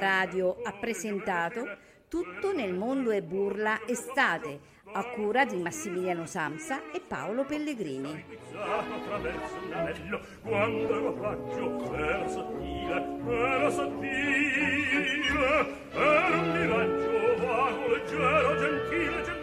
radio ha presentato Tutto nel mondo è burla estate a cura di Massimiliano Samsa e Paolo Pellegrini. Era un miraggio vago, leggero, gentile, gentile.